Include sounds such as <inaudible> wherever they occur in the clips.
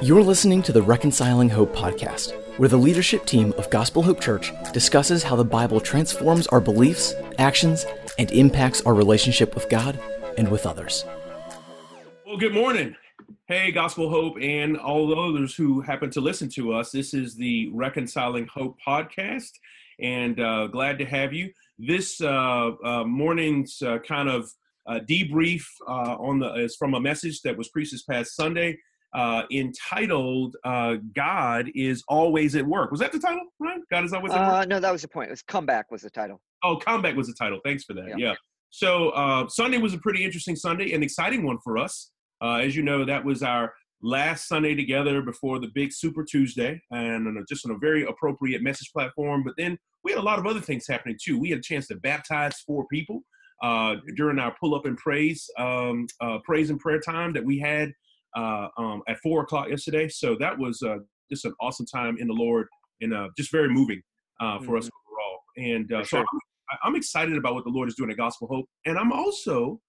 You're listening to the Reconciling Hope podcast, where the leadership team of Gospel Hope Church discusses how the Bible transforms our beliefs, actions, and impacts our relationship with God and with others. Well, good morning. Hey, Gospel Hope, and all others who happen to listen to us. This is the Reconciling Hope podcast, and uh, glad to have you. This uh, uh, morning's uh, kind of uh, debrief uh, on the is from a message that was preached this past Sunday uh, entitled uh, "God is always at work." Was that the title? Right? God is always at work. Uh, no, that was the point. It was comeback was the title. Oh, comeback was the title. Thanks for that. Yeah. Yeah. So uh, Sunday was a pretty interesting Sunday, an exciting one for us. Uh, as you know, that was our last Sunday together before the big Super Tuesday, and on a, just on a very appropriate message platform. But then we had a lot of other things happening too. We had a chance to baptize four people uh, during our pull up and praise, um, uh, praise and prayer time that we had uh, um, at four o'clock yesterday. So that was uh, just an awesome time in the Lord and uh, just very moving uh, for us overall. And uh, so sure. I'm, I'm excited about what the Lord is doing at Gospel Hope, and I'm also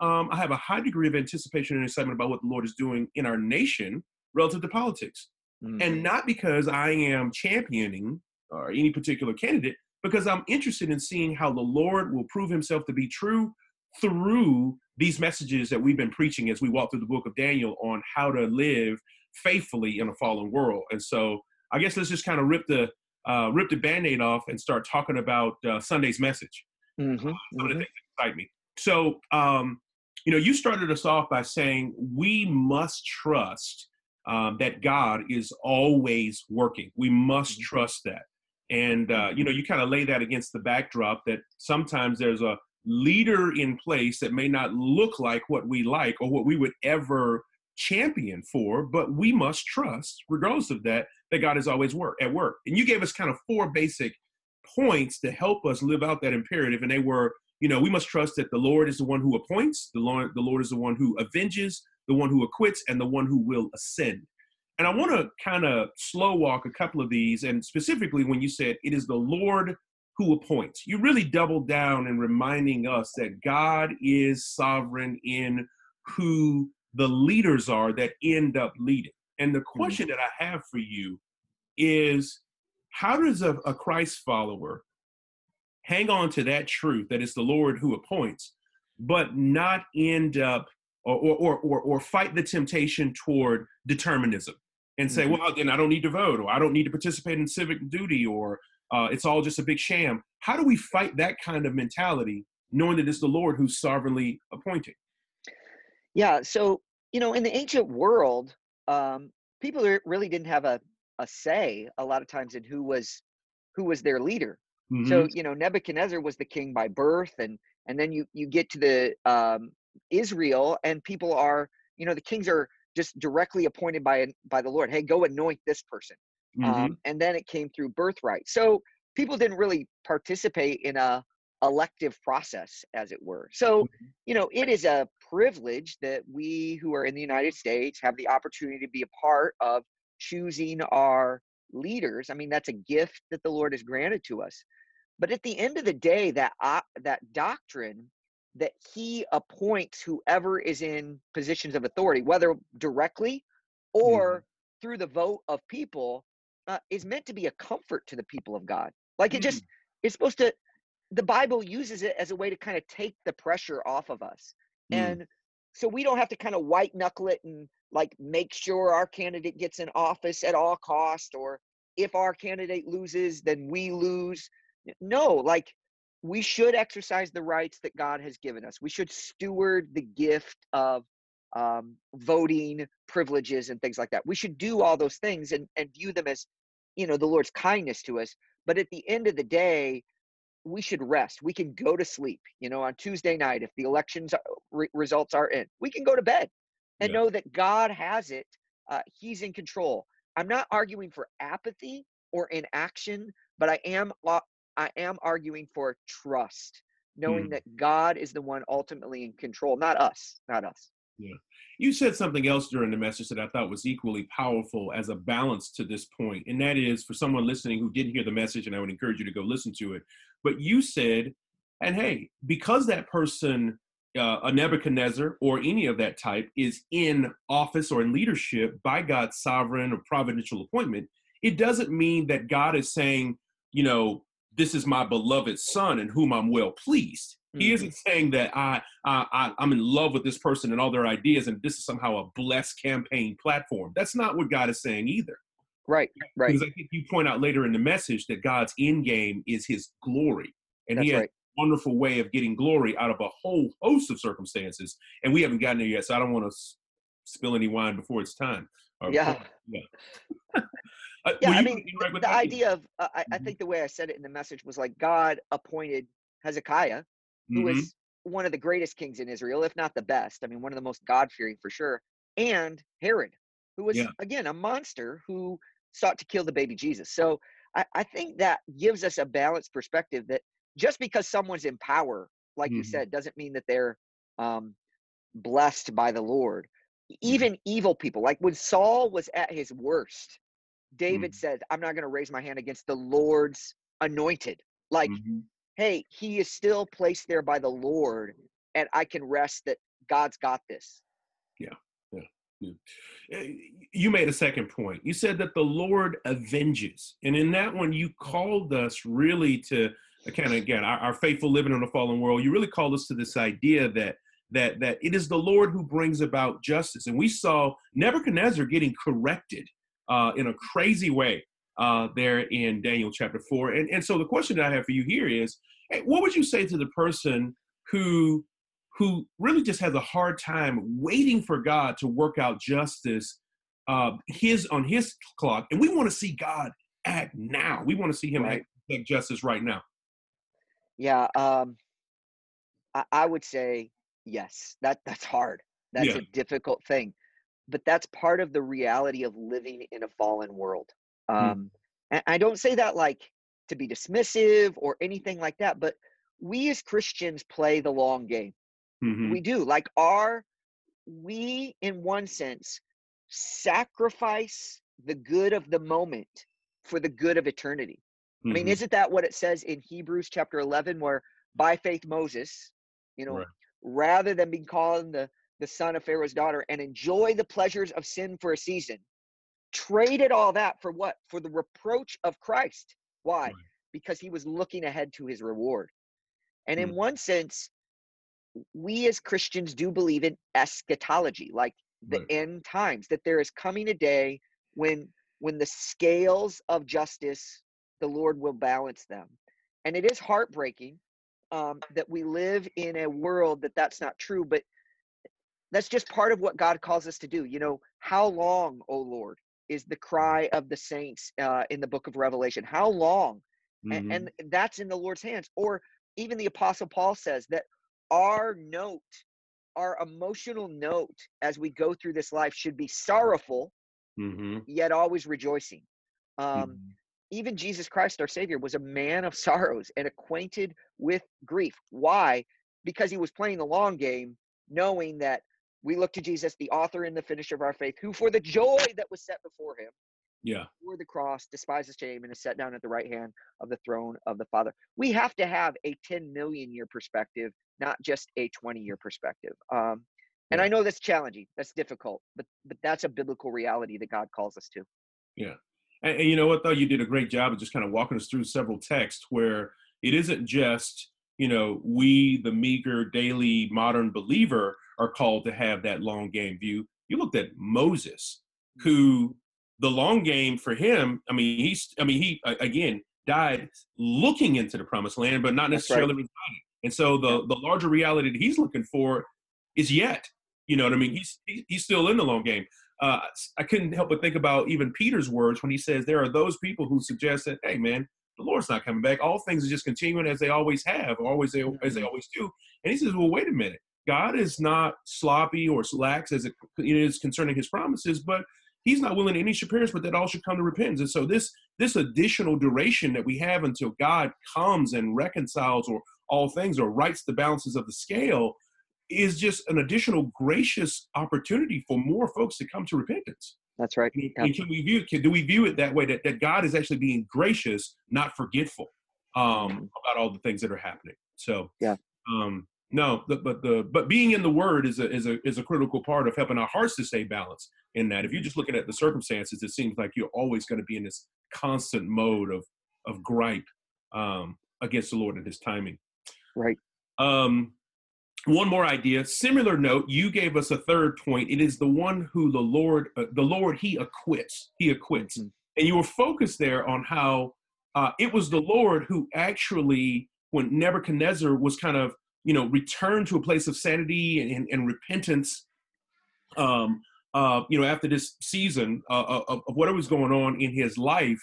um, I have a high degree of anticipation and excitement about what the Lord is doing in our nation relative to politics Mhm. and not because I am championing or any particular candidate, because I'm interested in seeing how the Lord will prove himself to be true through these messages that we've been preaching as we walk through the book of Daniel on how to live faithfully in a fallen world. And so I guess let's just kind of rip the uh, rip the band-aid off and start talking about uh, Sunday's message Mhm, some of the mhm. things that excite me. So, um, you know, you started us off by saying we must trust um, that God is always working. We must Mhm. trust that. And, uh, you know, you kind of lay that against the backdrop that sometimes there's a leader in place that may not look like what we like or what we would ever champion for, but we must trust, regardless of that, that God is always work at work. And you gave us kind of four basic points to help us live out that imperative and they were you know we must trust that the lord is the one who appoints the lord the lord is the one who avenges the one who acquits and the one who will ascend and i want to kind of slow walk a couple of these and specifically when you said it is the lord who appoints. You really doubled down in reminding us that god is sovereign in who the leaders are that end up leading. And the mm-hmm. question that i have for you is how does a, a Christ follower hang on to that truth that it's the Lord who appoints, but not end up or or or, or fight the temptation toward determinism and say, Mhm. well, then I don't need to vote or I don't need to participate in civic duty or uh, it's all just a big sham. How do we fight that kind of mentality, knowing that it's the Lord who's sovereignly appointing? Yeah. So you know, in the ancient world, um, people really didn't have a a say a lot of times in who was who was their leader. So you know, Nebuchadnezzar was the king by birth, and and then you you get to the um, Israel, and people are you know the kings are just directly appointed by by the Lord. Hey, go anoint this person. Mhm. um, and then it came through birthright. So people didn't really participate in a elective process, as it were. So you know, it is a privilege that we who are in the United States have the opportunity to be a part of choosing our leaders. I mean, that's a gift that the Lord has granted to us. But at the end of the day, that uh, that doctrine that He appoints whoever is in positions of authority, whether directly or through the vote of people, uh, is meant to be a comfort to the people of God. Like it just, it's supposed to. The Bible uses it as a way to kind of take the pressure off of us, Mm. and so we don't have to kind of white knuckle it and like make sure our candidate gets in office at all cost, or if our candidate loses, then we lose. No, like we should exercise the rights that God has given us. We should steward the gift of um, voting privileges and things like that. We should do all those things and, and view them as, you know, the Lord's kindness to us. But at the end of the day, we should rest. We can go to sleep. You know, on Tuesday night, if the elections re- results are in, we can go to bed and Yeah. know that God has it. Uh, he's in control. I'm not arguing for apathy or inaction, but I am uh, I am arguing for trust, knowing Mhm. that God is the one ultimately in control, not us, not us. Yeah. You said something else during the message that I thought was equally powerful as a balance to this point, and that is for someone listening who didn't hear the message, and I would encourage you to go listen to it. But you said, and hey, because that person uh, a Nebuchadnezzar or any of that type is in office or in leadership by God's sovereign or providential appointment, it doesn't mean that God is saying, you know, this is my beloved son in whom I'm well pleased. Mm-hmm. He isn't saying that I, I, I I'm in love with this person and all their ideas, and this is somehow a blessed campaign platform. That's not what God is saying either. Right, right. Because I think you point out later in the message that God's end game is His glory, and That's He has right. a wonderful way of getting glory out of a whole host of circumstances, and we haven't gotten there yet. So I don't want to spill any wine before it's time. Or, yeah. Yeah. <laughs> uh, yeah, I mean, the, the idea of uh, I, mm-hmm. I, think the way I said it in the message was like God appointed Hezekiah, who mm-hmm. was one of the greatest kings in Israel, if not the best. I mean, one of the most God fearing for sure, and Herod, who was yeah. again a monster who sought to kill the baby Jesus. So I, I, think that gives us a balanced perspective that just because someone's in power, like mm-hmm. you said, doesn't mean that they're um, blessed by the Lord. Mm-hmm. Even mm-hmm. evil people, like when Saul was at his worst, David mm-hmm. said, I'm not going to raise my hand against the Lord's anointed. Like, mm-hmm. hey, he is still placed there by the Lord, and I can rest that God's got this. Yeah. Eh, you made a second point. You said that the Lord avenges. And in that one, you called us really to kind of, again, our, our faithful living in a fallen world. You really called us to this idea that that that it is the Lord who brings about justice. And we saw Nebuchadnezzar getting corrected uh, in a crazy way uh, there in Daniel chapter four. And and so the question that I have for you here is, hey, what would you say to the person who who really just has a hard time waiting for God to work out justice uh, his on his clock, and we want to see God act now. We want to see Him right. act, act, justice right now. Yeah, um, I, I, would say yes. That that's hard. That's yeah. a difficult thing, but that's part of the reality of living in a fallen world. Hmm. Um, mm. And I don't say that like to be dismissive or anything like that, but we as Christians play the long game. Mm-hmm. We do. Like our we in one sense sacrifice the good of the moment for the good of eternity. Mm-hmm. I mean, mm-hmm. isn't that what it says in Hebrews chapter 11 where by faith Moses, you know, right. rather than being called the the son of Pharaoh's daughter and enjoy the pleasures of sin for a season, traded all that for what? For the reproach of Christ. Why? Right. Because he was looking ahead to his reward. And in mm. one sense, we as Christians do believe in eschatology, like the right. end times, that there is coming a day when when the scales of justice, the Lord will balance them. And it is heartbreaking um, that we live in a world that that's not true, but that's just part of what God calls us to do. You know, how long, oh Lord, is the cry of the saints uh, in the book of Revelation? How long? Mm-hmm. And, and that's in the Lord's hands. Or even the Apostle Paul says that our note, our emotional note as we go through this life should be sorrowful, mm-hmm. yet always rejoicing. Um, mm-hmm. Even Jesus Christ, our Savior, was a man of <laughs> sorrows and acquainted with grief. Why? Because he was playing the long game, knowing that we look to Jesus, the author and the finisher of our faith, who for the joy that was set before him yeah. bore the cross despised the shame and is set down at the right hand of the throne of the father. We have to have a 10 million year perspective not just a 20 year perspective um, and i know that's challenging that's difficult but but that's a biblical reality that god calls us to. Yeah and, and you know what though? You did a great job of just kind of walking us through several texts where it isn't just you know we the meager daily modern believer are called to have that long game view you looked at moses mm. who the long game for him, I mean, he's, I mean, he again died looking into the promised land, but not necessarily right. And so the the larger reality that he's looking for is yet. You know what I mean? He's he's still in the long game. Uh, I couldn't help but think about even Peter's words when he says there are those people who suggest that, hey man, the Lord's not coming back. All things are just continuing as they always have, or always they, as they mm-hmm. always do. And he says, well, wait a minute. God is not sloppy or lax as it is concerning his promises, but he's not willing to any should perish, but that all should come to repentance. And so this this additional duration that we have until God comes and reconciles or all things or rights the balances of the scale is just an additional gracious opportunity for more folks to come to repentance. That's right. And, and can we view can, do we view it that way that, that God is actually being gracious, not forgetful um, about all the things that are happening? So yeah. Um, no, the, but the but being in the Word is a is a is a critical part of helping our hearts to stay balanced. In that, if you're just looking at the circumstances, it seems like you're always going to be in this constant mode of of gripe um, against the Lord and His timing. Right. Um, one more idea. Similar note. You gave us a third point. It is the one who the Lord, uh, the Lord, He acquits. He acquits, mm-hmm. and you were focused there on how uh, it was the Lord who actually, when Nebuchadnezzar was kind of you know, return to a place of sanity and, and, and repentance. Um, uh, you know, after this season uh, uh, of, of whatever was going on in his life,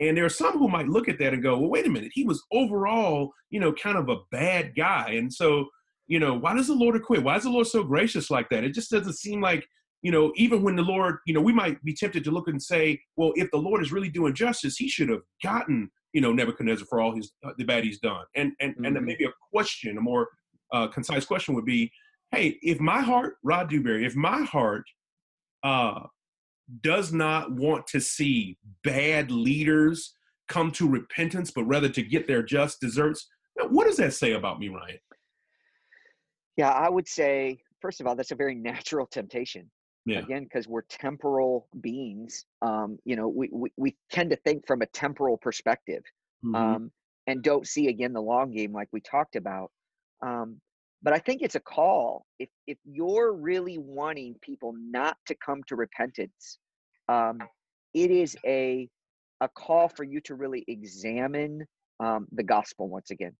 and there are some who might look at that and go, "Well, wait a minute, he was overall, you know, kind of a bad guy." And so, you know, why does the Lord acquit? Why is the Lord so gracious like that? It just doesn't seem like, you know, even when the Lord, you know, we might be tempted to look and say, "Well, if the Lord is really doing justice, He should have gotten, you know, Nebuchadnezzar for all his uh, the bad he's done." And and mm-hmm. and maybe a question, a more uh, concise question would be, hey, if my heart, Rod Dewberry, if my heart uh, does not want to see bad leaders come to repentance, but rather to get their just deserts, what does that say about me, Ryan? Yeah, I would say, first of all, that's a very natural temptation. Yeah. Again, because we're temporal beings, um, you know, we, we, we tend to think from a temporal perspective mm-hmm. um, and don't see, again, the long game like we talked about. Um, but I think it's a call. If if you're really wanting people not to come to repentance, um, it is a a call for you to really examine um, the gospel once again,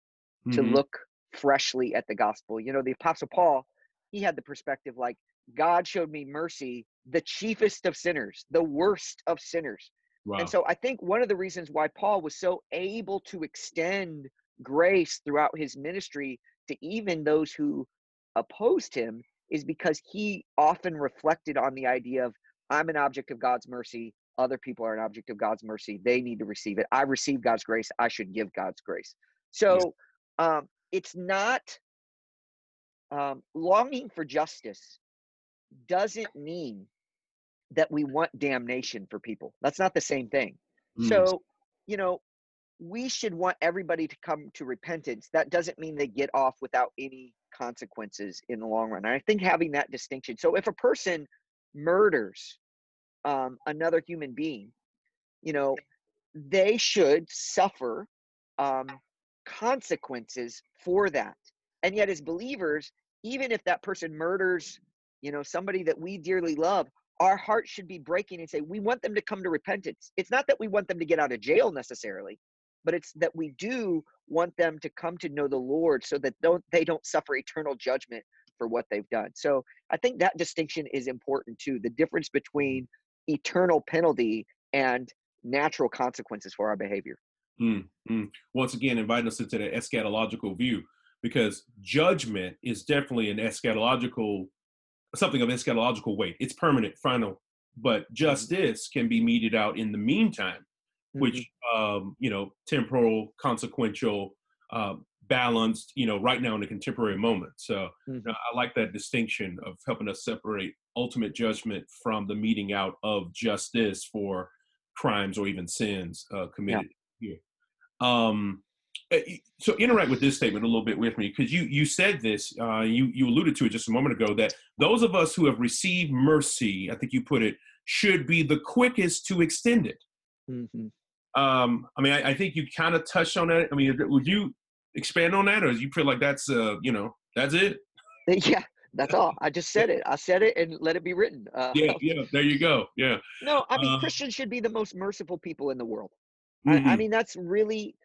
mm-hmm. to look freshly at the gospel. You know, the Apostle Paul, he had the perspective like God showed me mercy, the chiefest of sinners, the worst of sinners. Wow. And so I think one of the reasons why Paul was so able to extend grace throughout his ministry to even those who opposed him is because he often reflected on the idea of I'm an object of God's mercy. Other people are an object of God's mercy. They need to receive it. I receive God's grace. I should give God's grace. So um, it's not um, longing for justice doesn't mean that we want damnation for people. That's not the same thing. Mm. So, you know, we should want everybody to come to repentance. That doesn't mean they get off without any consequences in the long run. And I think having that distinction. So if a person murders um, another human being, you know, they should suffer um, consequences for that. And yet, as believers, even if that person murders, you know, somebody that we dearly love, our heart should be breaking and say, we want them to come to repentance. It's not that we want them to get out of jail necessarily, but it's that we do want them to come to know the Lord so that don't they don't suffer eternal judgment for what they've done. So I think that distinction is important too. The difference between eternal penalty and natural consequences for our behavior. Mm, mm. Once again, inviting us into the eschatological view because judgment is definitely an eschatological something of eschatological weight. It's permanent, final, but mm-hmm. justice can be meted out in the meantime mm-hmm. which um, you know temporal, consequential, uh, balanced. You know, right now in the contemporary moment. So mm-hmm. you know, I like that distinction of helping us separate ultimate judgment from the meting out of justice for crimes or even sins uh, committed yeah. here. Um, eh, so interact with this statement a little bit with me because you you said this uh, you you alluded to it just a moment ago that those of us who have received mercy i think you put it should be the quickest to extend it mm-hmm. Um, I mean, I, I think you kind of touched on that. I mean, would you expand on that, or do you feel like that's uh, you know, that's it? <laughs> Yeah, that's all. I just said it. I said it and let it be written. Uh, yeah, <laughs> yeah. There you go. Yeah. No, I mean, uh, Christians should be the most merciful people in the world. Mm-hmm. I, I mm-hmm. mean, that's really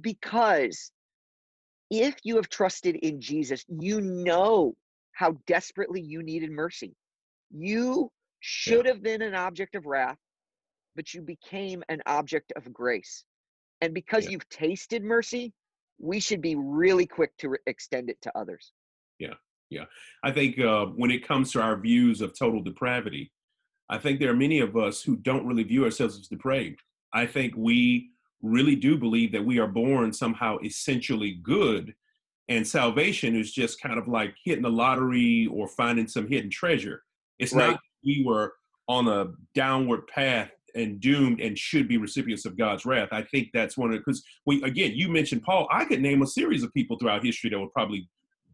because if you have trusted in Jesus, you know how desperately you needed mercy. You should yeah. have been an object of wrath but you became an object of grace. And because yeah. you've tasted mercy, we should be really quick to re- extend it to others. Yeah, yeah. I think uh, when it comes to our views of total depravity, I think there are many of us who don't really view ourselves as depraved. I think we really do believe that we are born somehow essentially good, and salvation is just kind of like hitting the lottery or finding some hidden treasure. It's right. not we were on a downward path and doomed and should be recipients of God's wrath. I think that's one of because we again you mentioned Paul. I could name a series of people throughout history that were probably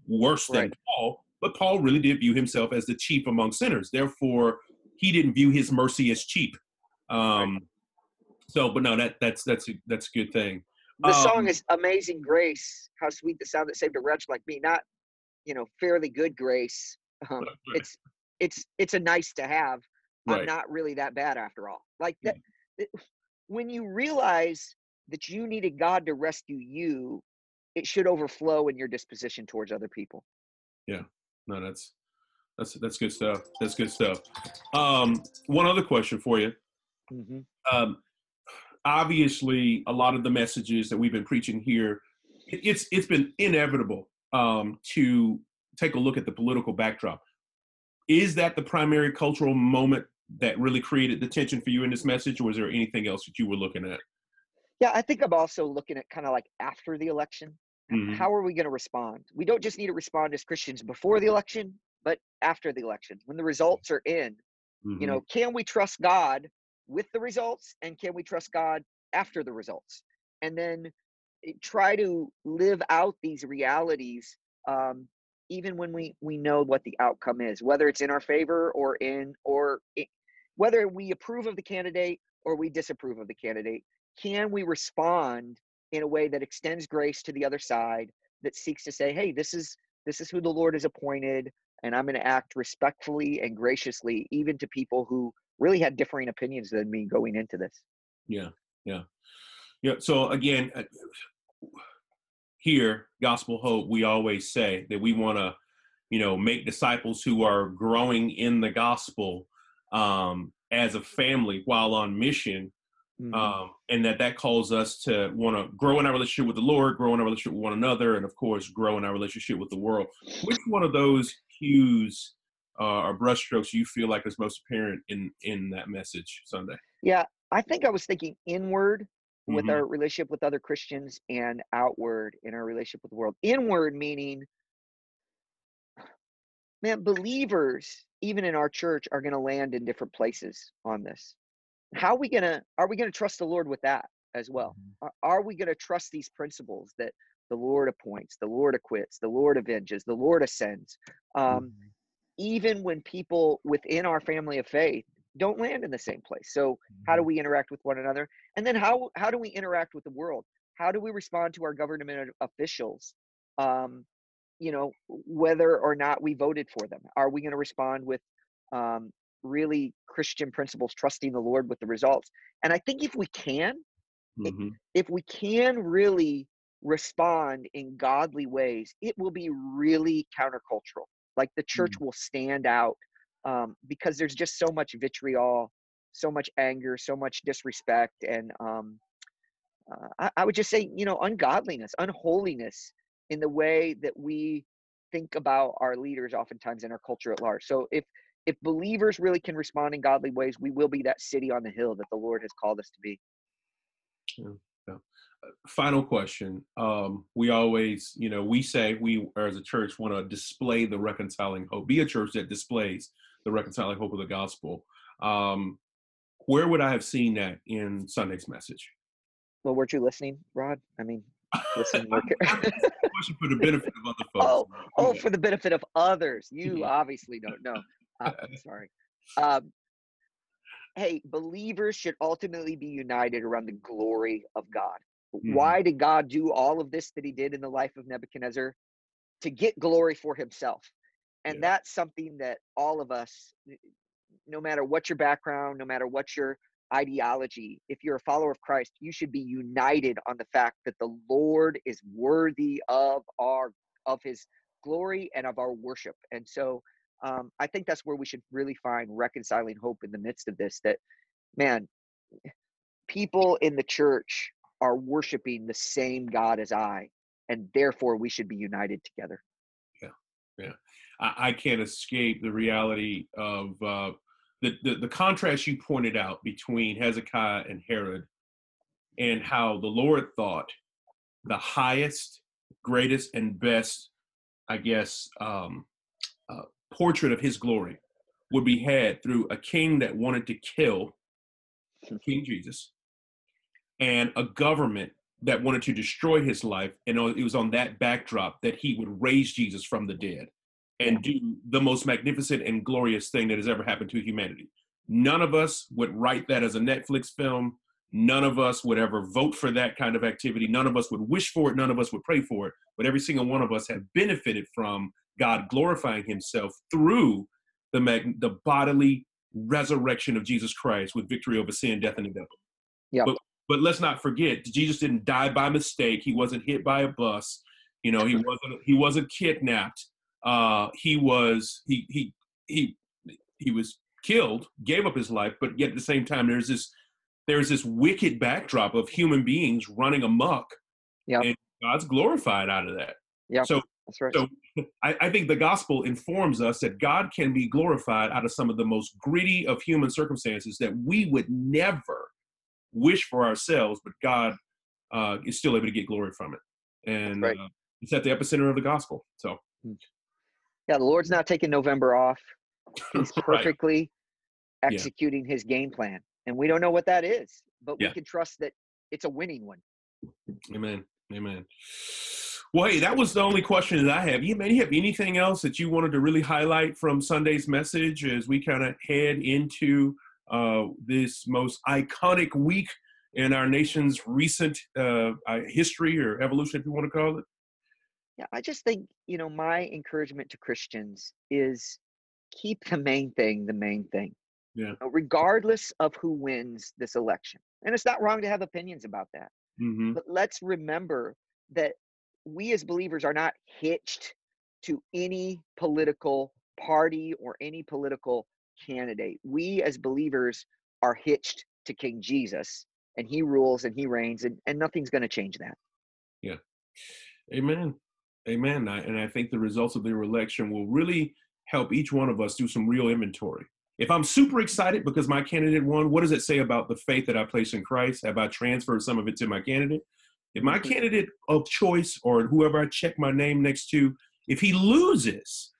worse than Right. Paul, but Paul really did view himself as the chief among sinners. Therefore, he didn't view his mercy as cheap. Um, So, but no, that that's that's a, that's a good thing. The Um, song is "Amazing Grace." How sweet the sound that saved a wretch like me. Not, you know, fairly good grace. Um, it's it's it's a nice to have. I'm not really that bad after all. Like that. <sighs> when you realize that you needed God to rescue you, it should overflow in your disposition towards other people. Yeah. No, that's that's that's good stuff. That's good stuff. Um, one other question for you. Mm-hmm. um, obviously a lot of the messages that we've been preaching here it's it's been inevitable um, to take a look at the political backdrop is that the primary cultural moment that really created the tension for you in this message or was there anything else that you were looking at Yeah, I think I'm also looking at kind of like after the election. Mhm. How are we going to respond? We don't just need to respond as Christians before the election, but after the election. When the results are in, you Mhm. know, can we trust God with the results and can we trust God after the results? And then eh, try to live out these realities um, even when we we know what the outcome is, whether it's in our favor or in or whether we approve of the candidate or we disapprove of the candidate. Can we respond in a way that extends grace to the other side that seeks to say, "Hey, this is this is who the Lord has appointed, and I'm going to act respectfully and graciously, even to people who really had differing opinions than me going into this." yeah yeah yeah so again uh, here gospel hope we always say that we want to you know make disciples who are growing in the gospel um, as a family while on mission Mhm. um, and that that calls us to want to grow in our relationship with the lord grow in our relationship with one another and of course grow in our relationship with the world which one of those cues uh, or brushstrokes you feel like is most apparent in in that message sunday Yeah, I think I was thinking inward with Mhm. our relationship with other Christians and outward in our relationship with the world. Inward meaning, man, believers, even in our church, are going to land in different places on this. How are we going to, are we going to trust the Lord with that as well? Are, are we going to trust these principles that the Lord appoints, the Lord acquits, the Lord avenges, the Lord ascends? Um, even when people within our family of faith don't land in the same place. So how do we interact with one another? And then how how do we interact with the world? How do we respond to our government officials? Um, you know, whether or not we voted for them. Are we going to respond with um, really Christian principles, trusting the Lord with the results? And I think if we can, Mhm. if we can really respond in godly ways, it will be really countercultural. Like the church will stand out um, because there's just so much vitriol, so much anger, so much disrespect, and um, uh, I, I would just say, you know, ungodliness, unholiness in the way that we think about our leaders, oftentimes in our culture at large. So if if believers really can respond in godly ways, we will be that city on the hill that the Lord has called us to be. Yeah. final question um, we always you know we say we as a church want to display the reconciling hope be a church that displays the reconciling hope of the gospel um, where would i have seen that in sunday's message Well, weren't you listening, Rod? I mean, listen more. for the benefit of other folks Oh, oh, for the benefit of others. You obviously don't know. <laughs> Uh, sorry. Um, hey, believers should ultimately be united around the glory of God. Mhm. Why did God do all of this that he did in the life of Nebuchadnezzar? To get glory for himself. And Yeah. that's something that all of us, no matter what your background, no matter what your ideology, if you're a follower of Christ, you should be united on the fact that the Lord is worthy of our of his glory and of our worship. And so um, I think that's where we should really find reconciling hope in the midst of this. That man, people in the church are worshiping the same God as I, and therefore we should be united together. Yeah, yeah. I, I can't escape the reality of uh, the, the the contrast you pointed out between Hezekiah and Herod, and how the Lord thought the highest, greatest, and best, I guess, um, uh, portrait of His glory would be had through a king that wanted to kill King Jesus, and a government that wanted to destroy his life, and it was on that backdrop that he would raise Jesus from the dead and do the most magnificent and glorious thing that has ever happened to humanity. None of us would write that as a Netflix film. None of us would ever vote for that kind of activity. None of us would wish for it. None of us would pray for it. But every single one of us have benefited from God glorifying himself through the, mag- the bodily resurrection of Jesus Christ with victory over sin, death, and the devil. Yeah. But, but let's not forget, Jesus didn't die by mistake. He wasn't hit by a bus. You know, he wasn't he wasn't kidnapped. Uh, he was he he he he was killed, gave up his life, but yet at the same time, there's this there's this wicked backdrop of human beings running amok. Yeah. And God's glorified out of that. Yeah. So That's right. so <laughs> I, I think the gospel informs us that God can be glorified out of some of the most gritty of human circumstances that we would never wish for ourselves, but God uh, is still able to get glory from it. And right. uh, it's at the epicenter of the gospel. So yeah, the Lord's not taking November off. He's <laughs> Right. perfectly executing his game plan. And we don't know what that is, but Yeah. we can trust that it's a winning one. Amen. Amen. Well, hey, that was the only question that I have. You, man, you have anything else that you wanted to really highlight from Sunday's message as we kind of head into uh, this most iconic week in our nation's recent uh, uh, history or evolution, if you want to call it? Yeah, I just think, you know, my encouragement to Christians is keep the main thing the main thing. Yeah. You know, regardless of who wins this election. And it's not wrong to have opinions about that. Mm-hmm. But let's remember that we as believers are not hitched to any political party or any political candidate. We as believers are hitched to King Jesus, and he rules and he reigns, and, and nothing's going to change that. Yeah. Amen. Amen. I, and I think the results of the election will really help each one of us do some real inventory. If I'm super excited because my candidate won, what does it say about the faith that I place in Christ? Have I transferred some of it to my candidate? If my Mhm. candidate of choice or whoever I check my name next to, if he loses,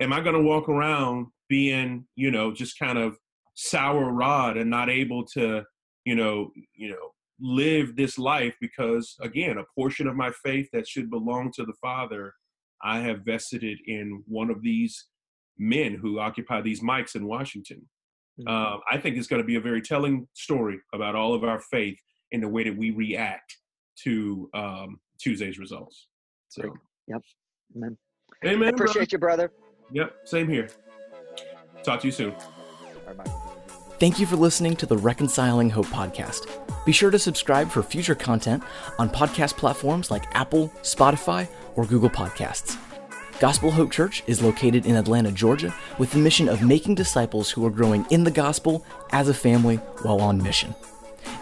am I going to walk around being, you know, just kind of sour rod and not able to, you know, you know, live this life because again, a portion of my faith that should belong to the Father, I have vested it in one of these men who occupy these mics in Washington. Uh, I think it's going to be a very telling story about all of our faith in the way that we react to um, Tuesday's results. So, Great. Yep. Amen. Amen. I brother. appreciate you, brother. Yep, same here. Talk to you soon. Bye-bye. Thank you for listening to the Reconciling Hope podcast. Be sure to subscribe for future content on podcast platforms like Apple, Spotify, or Google Podcasts. Gospel Hope Church is located in Atlanta, Georgia, with the mission of making disciples who are growing in the gospel as a family while on mission.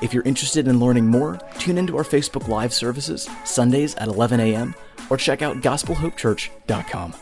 If you're interested in learning more, tune into our Facebook Live services Sundays at 11 a.m. or check out gospelhopechurch.com.